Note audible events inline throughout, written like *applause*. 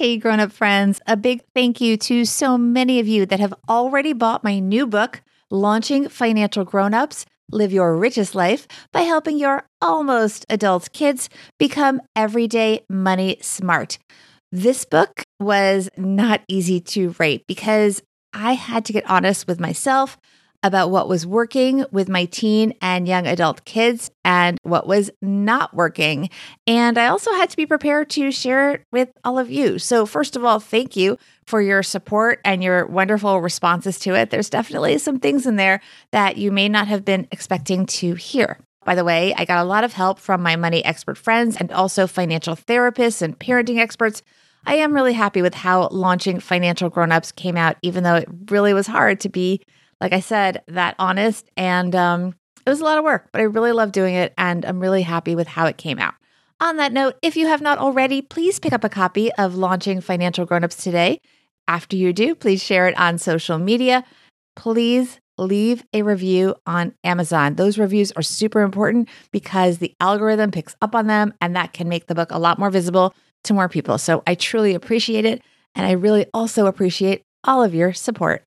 Hey, grown up friends, a big thank you to so many of you that have already bought my new book, Launching Financial Grown Ups Live Your Richest Life by helping your almost adult kids become everyday money smart. This book was not easy to write because I had to get honest with myself about what was working with my teen and young adult kids and what was not working. And I also had to be prepared to share it with all of you. So, first of all, thank you for your support and your wonderful responses to it. There's definitely some things in there that you may not have been expecting to hear. By the way, I got a lot of help from my money expert friends and also financial therapists and parenting experts. I am really happy with how launching Financial Grownups came out, even though it really was hard to be like I said, that honest. And um, it was a lot of work, but I really love doing it. And I'm really happy with how it came out. On that note, if you have not already, please pick up a copy of Launching Financial Grownups today. After you do, please share it on social media. Please leave a review on Amazon. Those reviews are super important because the algorithm picks up on them and that can make the book a lot more visible to more people. So I truly appreciate it. And I really also appreciate all of your support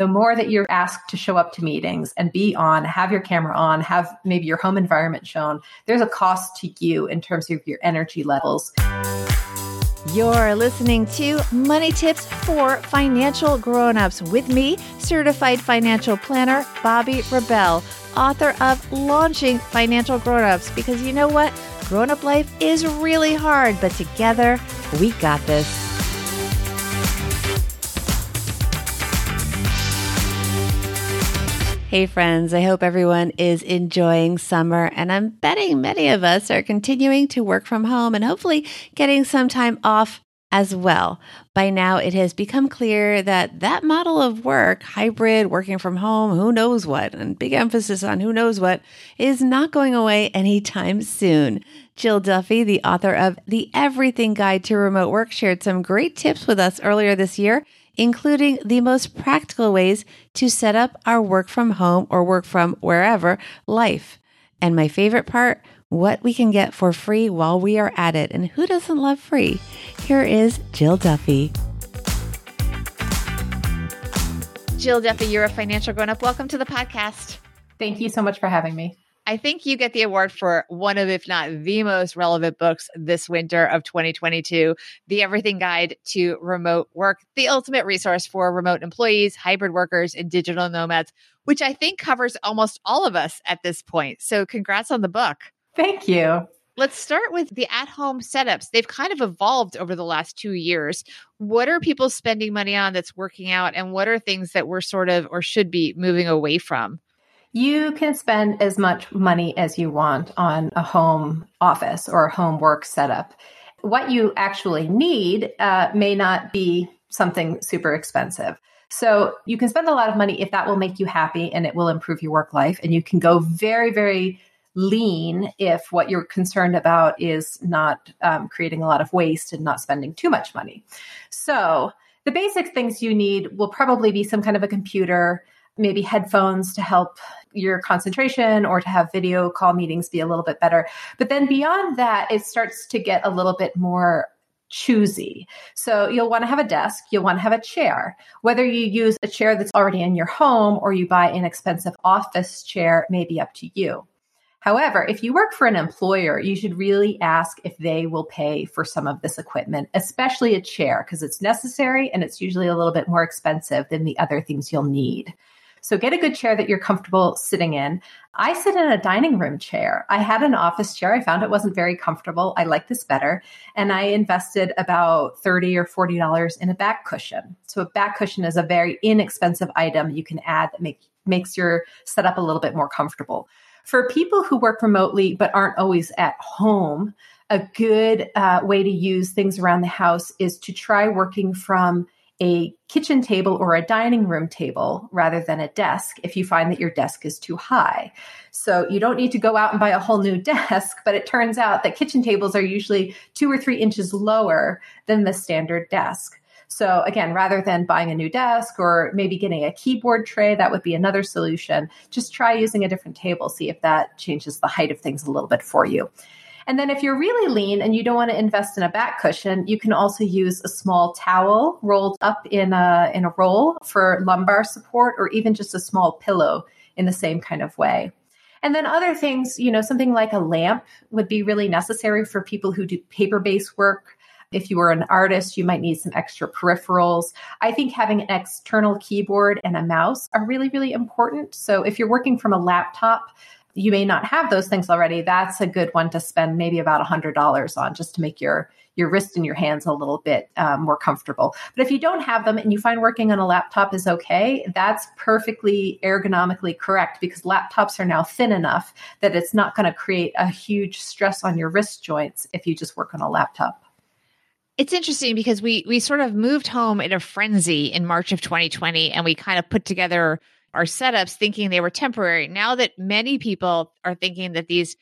the more that you're asked to show up to meetings and be on, have your camera on, have maybe your home environment shown, there's a cost to you in terms of your energy levels. You're listening to Money Tips for Financial Grown-ups with me, certified financial planner Bobbi Rebell, author of Launching Financial Grown-ups because you know what? Grown-up life is really hard, but together we got this. Hey, friends, I hope everyone is enjoying summer, and I'm betting many of us are continuing to work from home and hopefully getting some time off as well. By now, it has become clear that that model of work, hybrid, working from home, who knows what, and big emphasis on who knows what, is not going away anytime soon. Jill Duffy, the author of The Everything Guide to Remote Work, shared some great tips with us earlier this year including the most practical ways to set up our work from home or work from wherever life. And my favorite part, what we can get for free while we are at it. And who doesn't love free? Here is Jill Duffy. Jill Duffy, you're a financial grown up. Welcome to the podcast. Thank you so much for having me. I think you get the award for one of, if not the most relevant books this winter of 2022 The Everything Guide to Remote Work, the ultimate resource for remote employees, hybrid workers, and digital nomads, which I think covers almost all of us at this point. So, congrats on the book. Thank you. Let's start with the at home setups. They've kind of evolved over the last two years. What are people spending money on that's working out, and what are things that we're sort of or should be moving away from? You can spend as much money as you want on a home office or a home work setup. What you actually need uh, may not be something super expensive. So you can spend a lot of money if that will make you happy and it will improve your work life. And you can go very, very lean if what you're concerned about is not um, creating a lot of waste and not spending too much money. So the basic things you need will probably be some kind of a computer, maybe headphones to help your concentration or to have video call meetings be a little bit better. But then beyond that, it starts to get a little bit more choosy. So you'll want to have a desk, you'll want to have a chair. Whether you use a chair that's already in your home or you buy an expensive office chair may be up to you. However, if you work for an employer, you should really ask if they will pay for some of this equipment, especially a chair, because it's necessary and it's usually a little bit more expensive than the other things you'll need. So get a good chair that you're comfortable sitting in. I sit in a dining room chair. I had an office chair. I found it wasn't very comfortable. I like this better. And I invested about 30 or $40 in a back cushion. So a back cushion is a very inexpensive item you can add that make, makes your setup a little bit more comfortable. For people who work remotely but aren't always at home, a good uh, way to use things around the house is to try working from a kitchen table or a dining room table rather than a desk if you find that your desk is too high. So you don't need to go out and buy a whole new *laughs* desk, but it turns out that kitchen tables are usually two or three inches lower than the standard desk. So again, rather than buying a new desk or maybe getting a keyboard tray, that would be another solution. Just try using a different table, see if that changes the height of things a little bit for you. And then if you're really lean and you don't want to invest in a back cushion, you can also use a small towel rolled up in a in a roll for lumbar support or even just a small pillow in the same kind of way. And then other things, you know, something like a lamp would be really necessary for people who do paper-based work. If you were an artist, you might need some extra peripherals. I think having an external keyboard and a mouse are really, really important. So if you're working from a laptop, you may not have those things already. That's a good one to spend maybe about $100 on just to make your your wrist and your hands a little bit um, more comfortable. But if you don't have them and you find working on a laptop is okay, that's perfectly ergonomically correct because laptops are now thin enough that it's not going to create a huge stress on your wrist joints if you just work on a laptop. It's interesting because we we sort of moved home in a frenzy in March of 2020 and we kind of put together our setups thinking they were temporary. Now that many people are thinking that these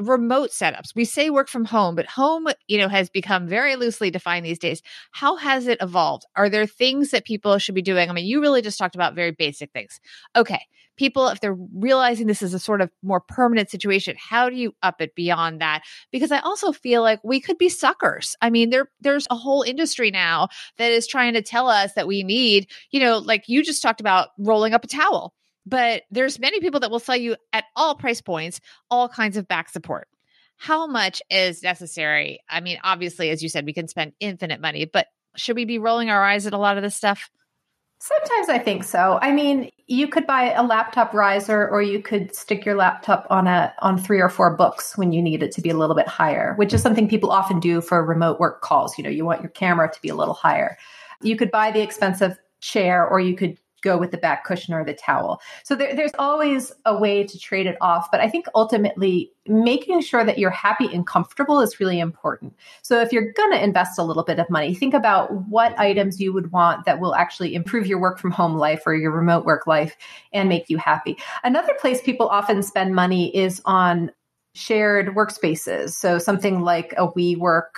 remote setups, we say work from home, but home, you know, has become very loosely defined these days. How has it evolved? Are there things that people should be doing? I mean, you really just talked about very basic things. Okay, people, if they're realizing this is a sort of more permanent situation, how do you up it beyond that? Because I also feel like we could be suckers. I mean, there there's a whole industry now that is trying to tell us that we need, you know, like you just talked about rolling up a towel. But there's many people that will sell you at all price points all kinds of back support how much is necessary? I mean, obviously, as you said, we can spend infinite money, but should we be rolling our eyes at a lot of this stuff? Sometimes I think so. I mean, you could buy a laptop riser or you could stick your laptop on a on 3 or 4 books when you need it to be a little bit higher, which is something people often do for remote work calls, you know, you want your camera to be a little higher. You could buy the expensive chair or you could go with the back cushion or the towel. So there, there's always a way to trade it off. But I think ultimately making sure that you're happy and comfortable is really important. So if you're going to invest a little bit of money, think about what items you would want that will actually improve your work from home life or your remote work life and make you happy. Another place people often spend money is on shared workspaces. So something like a WeWork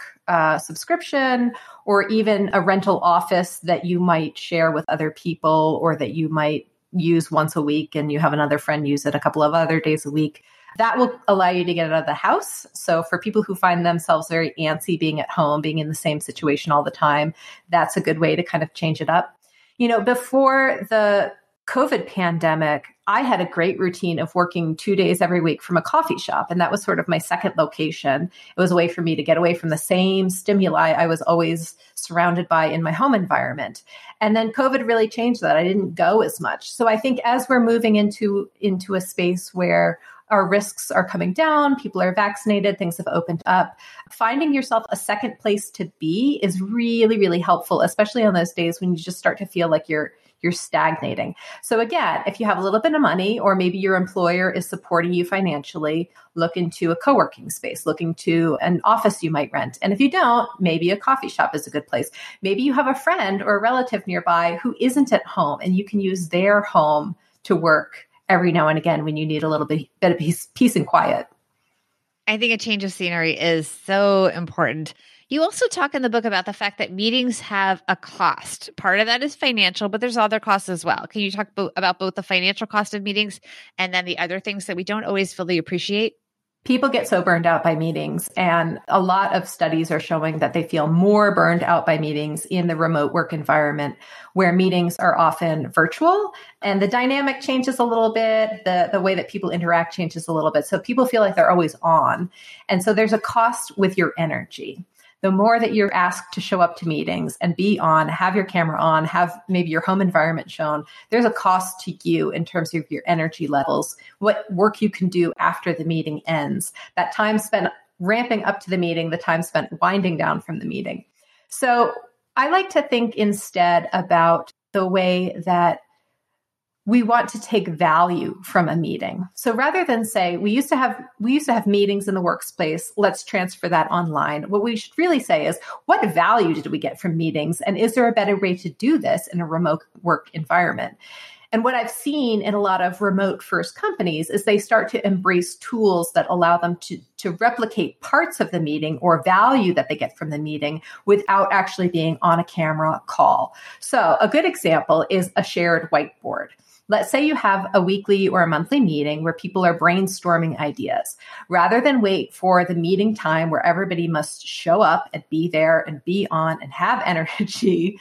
subscription or even a rental office that you might share with other people or that you might use once a week and you have another friend use it a couple of other days a week. That will allow you to get out of the house. So, for people who find themselves very antsy being at home, being in the same situation all the time, that's a good way to kind of change it up. You know, before the COVID pandemic, I had a great routine of working two days every week from a coffee shop. And that was sort of my second location. It was a way for me to get away from the same stimuli I was always surrounded by in my home environment. And then COVID really changed that. I didn't go as much. So I think as we're moving into, into a space where our risks are coming down, people are vaccinated, things have opened up. Finding yourself a second place to be is really, really helpful, especially on those days when you just start to feel like you're you're stagnating. So again, if you have a little bit of money or maybe your employer is supporting you financially, look into a co-working space, look into an office you might rent. And if you don't, maybe a coffee shop is a good place. Maybe you have a friend or a relative nearby who isn't at home and you can use their home to work every now and again when you need a little bit, bit of peace, peace and quiet. I think a change of scenery is so important. You also talk in the book about the fact that meetings have a cost. Part of that is financial, but there's other costs as well. Can you talk bo- about both the financial cost of meetings and then the other things that we don't always fully appreciate? People get so burned out by meetings, and a lot of studies are showing that they feel more burned out by meetings in the remote work environment where meetings are often virtual and the dynamic changes a little bit. The, the way that people interact changes a little bit. So people feel like they're always on. And so there's a cost with your energy the more that you're asked to show up to meetings and be on, have your camera on, have maybe your home environment shown, there's a cost to you in terms of your energy levels, what work you can do after the meeting ends, that time spent ramping up to the meeting, the time spent winding down from the meeting. So I like to think instead about the way that we want to take value from a meeting. So rather than say we used to have we used to have meetings in the workplace, let's transfer that online. What we should really say is what value did we get from meetings and is there a better way to do this in a remote work environment? And what I've seen in a lot of remote first companies is they start to embrace tools that allow them to, to replicate parts of the meeting or value that they get from the meeting without actually being on a camera call. So a good example is a shared whiteboard Let's say you have a weekly or a monthly meeting where people are brainstorming ideas. Rather than wait for the meeting time where everybody must show up and be there and be on and have *laughs* energy,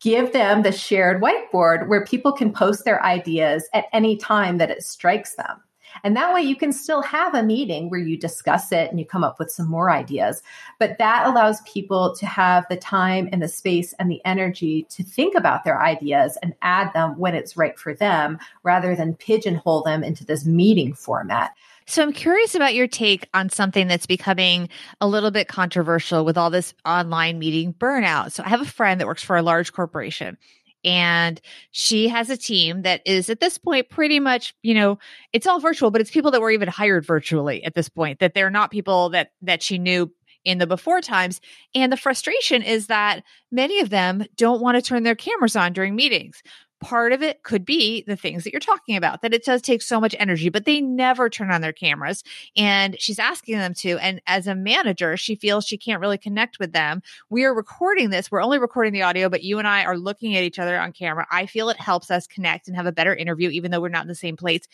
give them the shared whiteboard where people can post their ideas at any time that it strikes them. And that way you can still have a meeting where you discuss it and you come up with some more ideas. But that allows people to have the time and the space and the energy to think about their ideas and add them when it's right for them rather than pigeonhole them into this meeting format. So I'm curious about your take on something that's becoming a little bit controversial with all this online meeting burnout. So I have a friend that works for a large corporation and she has a team that is at this point pretty much you know it's all virtual but it's people that were even hired virtually at this point that they're not people that that she knew in the before times. And the frustration is that many of them don't want to turn their cameras on during meetings part of it could be the things that you're talking about that it does take so much energy but they never turn on their cameras and she's asking them to and as a manager she feels she can't really connect with them. We are recording this we're only recording the audio but you and I are looking at each other on camera. I feel it helps us connect and have a better interview even though we're not in the same place.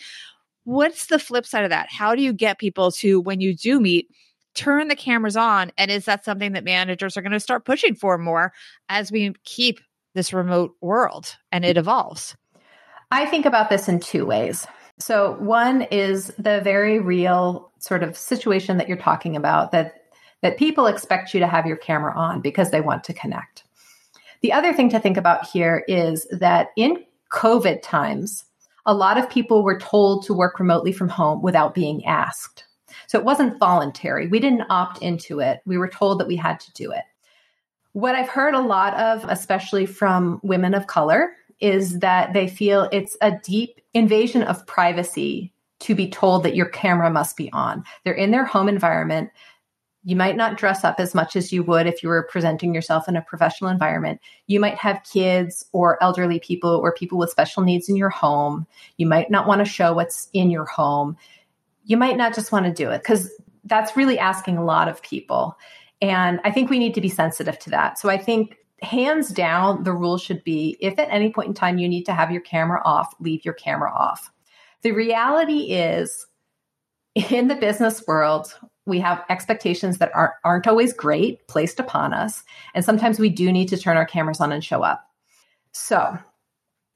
What's the flip side of that? How do you get people to when you do meet turn the cameras on and is that something that managers are going to start pushing for more as we keep this remote world and it evolves? I think about this in two ways. So, one is the very real sort of situation that you're talking about that that people expect you to have your camera on because they want to connect. The other thing to think about here is that in COVID times, a lot of people were told to work remotely from home without being asked. So it wasn't voluntary. We didn't opt into it. We were told that we had to do it. What I've heard a lot of, especially from women of color, is that they feel it's a deep invasion of privacy to be told that your camera must be on. They're in their home environment. You might not dress up as much as you would if you were presenting yourself in a professional environment. You might have kids or elderly people or people with special needs in your home. You might not want to show what's in your home. You might not just want to do it because that's really asking a lot of people. And I think we need to be sensitive to that. So I think hands down, the rule should be if at any point in time you need to have your camera off, leave your camera off. The reality is, in the business world, we have expectations that aren't, aren't always great placed upon us. And sometimes we do need to turn our cameras on and show up. So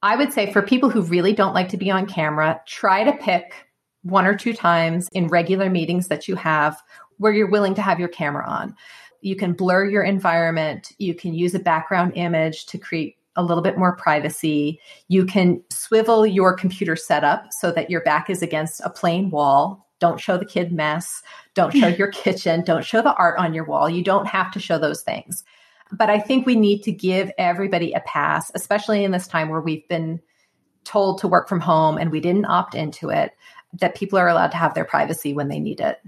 I would say for people who really don't like to be on camera, try to pick one or two times in regular meetings that you have where you're willing to have your camera on. You can blur your environment. You can use a background image to create a little bit more privacy. You can swivel your computer setup so that your back is against a plain wall. Don't show the kid mess. Don't show *laughs* your kitchen. Don't show the art on your wall. You don't have to show those things. But I think we need to give everybody a pass, especially in this time where we've been told to work from home and we didn't opt into it, that people are allowed to have their privacy when they need it.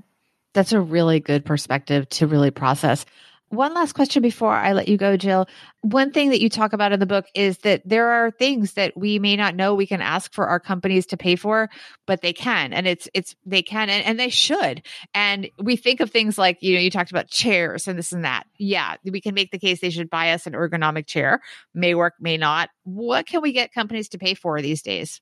That's a really good perspective to really process. One last question before I let you go, Jill. One thing that you talk about in the book is that there are things that we may not know we can ask for our companies to pay for, but they can. And it's, it's, they can and, and they should. And we think of things like, you know, you talked about chairs and this and that. Yeah, we can make the case they should buy us an ergonomic chair. May work, may not. What can we get companies to pay for these days?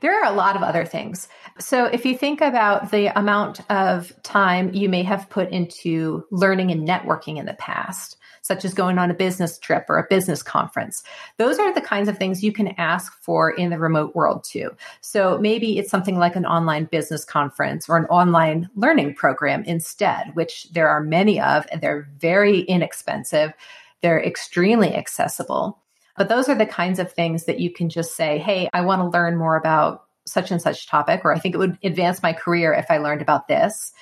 There are a lot of other things. So, if you think about the amount of time you may have put into learning and networking in the past, such as going on a business trip or a business conference, those are the kinds of things you can ask for in the remote world too. So, maybe it's something like an online business conference or an online learning program instead, which there are many of, and they're very inexpensive. They're extremely accessible. But those are the kinds of things that you can just say, hey, I want to learn more about such and such topic, or I think it would advance my career if I learned about this.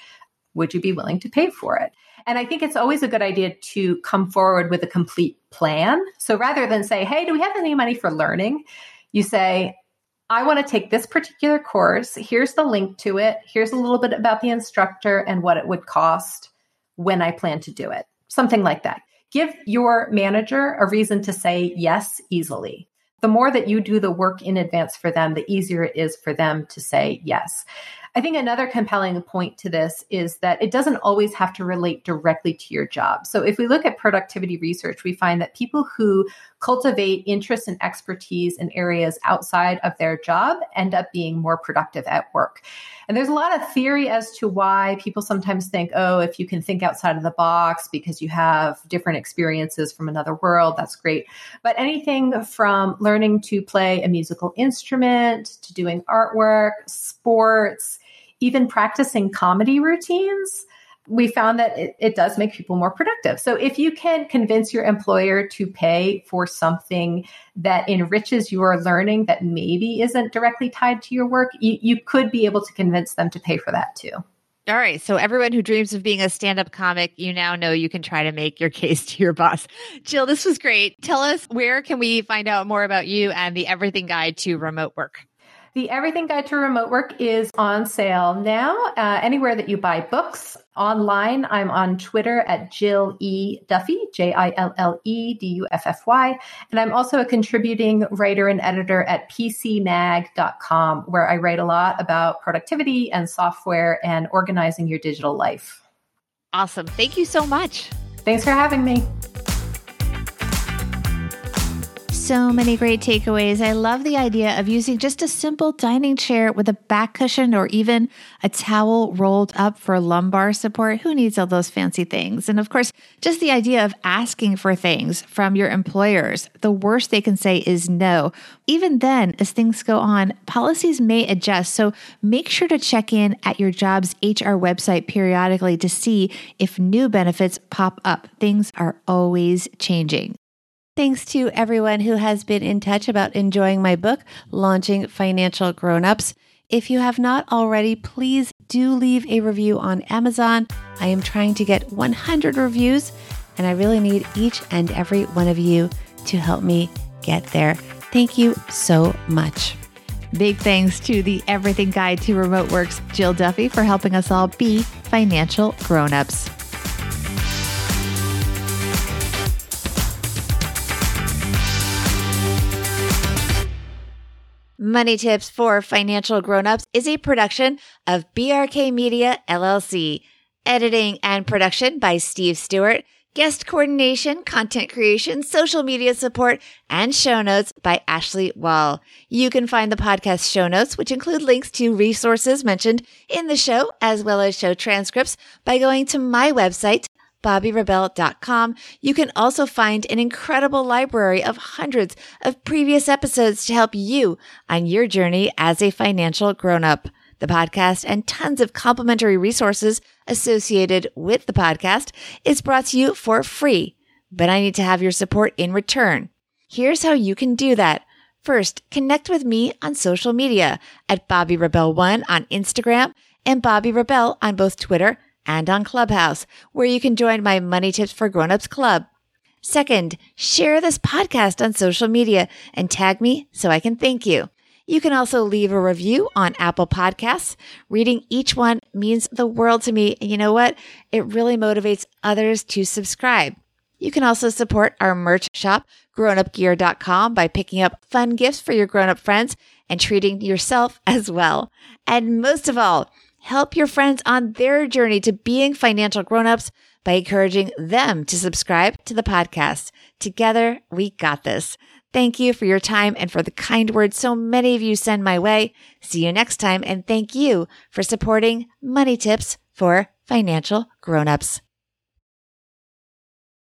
Would you be willing to pay for it? And I think it's always a good idea to come forward with a complete plan. So rather than say, hey, do we have any money for learning? You say, I want to take this particular course. Here's the link to it. Here's a little bit about the instructor and what it would cost when I plan to do it. Something like that. Give your manager a reason to say yes easily. The more that you do the work in advance for them, the easier it is for them to say yes. I think another compelling point to this is that it doesn't always have to relate directly to your job. So if we look at productivity research, we find that people who cultivate interest and expertise in areas outside of their job end up being more productive at work. And there's a lot of theory as to why people sometimes think, oh, if you can think outside of the box because you have different experiences from another world, that's great. But anything from learning to play a musical instrument to doing artwork, sports, even practicing comedy routines, we found that it, it, does make people more productive. So if you can convince your employer to pay for something that enriches your learning that maybe isn't directly tied to your work, you, you could be able to convince them to pay for that too. All right. So everyone who dreams of being a stand-up comic, you now know you can try to make your *laughs* case to your boss. Jill, this was great. Tell us where can we find out more about you and the Everything Guide to Remote Work? The Everything Guide to Remote Work is on sale now. Uh, anywhere that you buy books online, I'm on Twitter at Jill E. Duffy, J I L L E D U F F Y. And I'm also a contributing writer and editor at PCMag.com, where I write a lot about productivity and software and organizing your digital life. Awesome. Thank you so much. Thanks for having me so many great takeaways. I love the idea of using just a simple dining chair with a back cushion or even a towel rolled up for lumbar support. Who needs all those fancy things? And of course, just the idea of asking for things from your employers. The worst they can say is no. Even then, as things go on, policies may adjust. So make sure to check in at your job's HR website periodically to see if new benefits pop up. Things are always changing. Thanks to everyone who has been in touch about enjoying my book, Launching Financial Grownups. If you have not already, please do leave a review on Amazon. I am trying to get 100 reviews, and I really need each and every one of you to help me get there. Thank you so much. Big thanks to the Everything Guide to Remote Works, Jill Duffy, for helping us all be financial grownups. Money Tips for Financial Grownups is a production of BRK Media LLC. Editing and production by Steve Stewart. Guest coordination, content creation, social media support, and show notes by Ashley Wall. You can find the podcast show notes, which include links to resources mentioned in the show, as well as show transcripts by going to my website, bobbirebell.com. You can also find an incredible library of hundreds of previous episodes to help you on your journey as a financial grown up. The podcast and tons of complimentary resources associated with the podcast is brought to you for free, but I need to have your support in return. Here's how you can do that. First, connect with me on social media at Bobbi Rebell One on Instagram and Bobbi Rebell on both Twitter and on Clubhouse, where you can join my Money Tips for Grownups Club. Second, share this podcast on social media and tag me so I can thank you. You can also leave a review on Apple Podcasts. Reading each one means the world to me. And you know what? It really motivates others to subscribe. You can also support our merch shop, grownupgear.com, by picking up fun gifts for your grown up friends and treating yourself as well. And most of all, help your friends on their journey to being financial grown-ups by encouraging them to subscribe to the podcast. Together, we got this. Thank you for your time and for the kind words so many of you send my way. See you next time and thank you for supporting Money Tips for Financial Grown-ups.